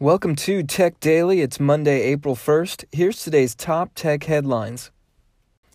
Welcome to Tech Daily. It's Monday, April 1st. Here's today's top tech headlines.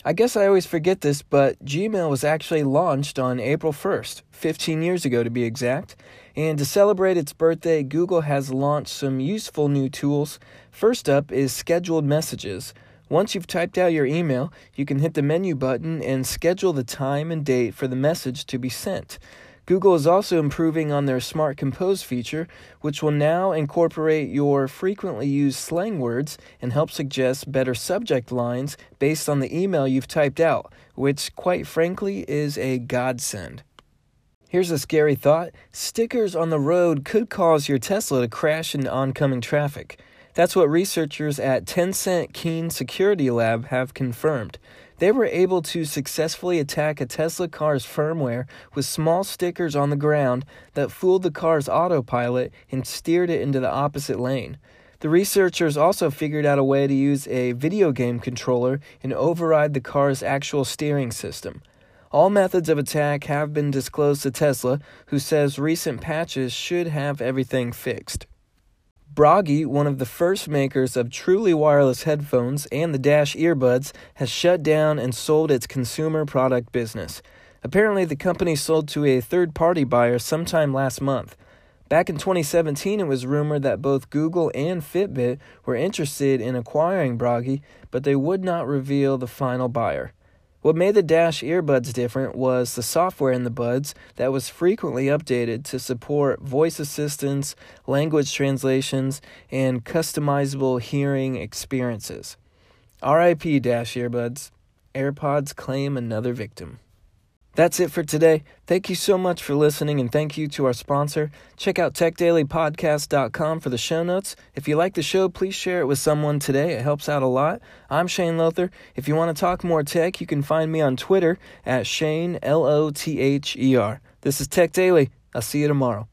I guess I always forget this, but Gmail was actually launched on April 1st, 15 years ago to be exact. And to celebrate its birthday, Google has launched some useful new tools. First up is scheduled messages. Once you've typed out your email, you can hit the menu button and schedule the time and date for the message to be sent. Google is also improving on their Smart Compose feature, which will now incorporate your frequently used slang words and help suggest better subject lines based on the email you've typed out, which, quite frankly, is a godsend. Here's a scary thought stickers on the road could cause your Tesla to crash into oncoming traffic. That's what researchers at Tencent Keen Security Lab have confirmed. They were able to successfully attack a Tesla car's firmware with small stickers on the ground that fooled the car's autopilot and steered it into the opposite lane. The researchers also figured out a way to use a video game controller and override the car's actual steering system. All methods of attack have been disclosed to Tesla, who says recent patches should have everything fixed. Bragi, one of the first makers of truly wireless headphones and the Dash earbuds, has shut down and sold its consumer product business. Apparently, the company sold to a third party buyer sometime last month. Back in 2017, it was rumored that both Google and Fitbit were interested in acquiring Bragi, but they would not reveal the final buyer. What made the Dash earbuds different was the software in the buds that was frequently updated to support voice assistance, language translations, and customizable hearing experiences. RIP Dash earbuds. AirPods claim another victim. That's it for today. Thank you so much for listening and thank you to our sponsor. Check out techdailypodcast.com for the show notes. If you like the show, please share it with someone today. It helps out a lot. I'm Shane Lother. If you want to talk more tech, you can find me on Twitter at Shane L O T H E R. This is Tech Daily. I'll see you tomorrow.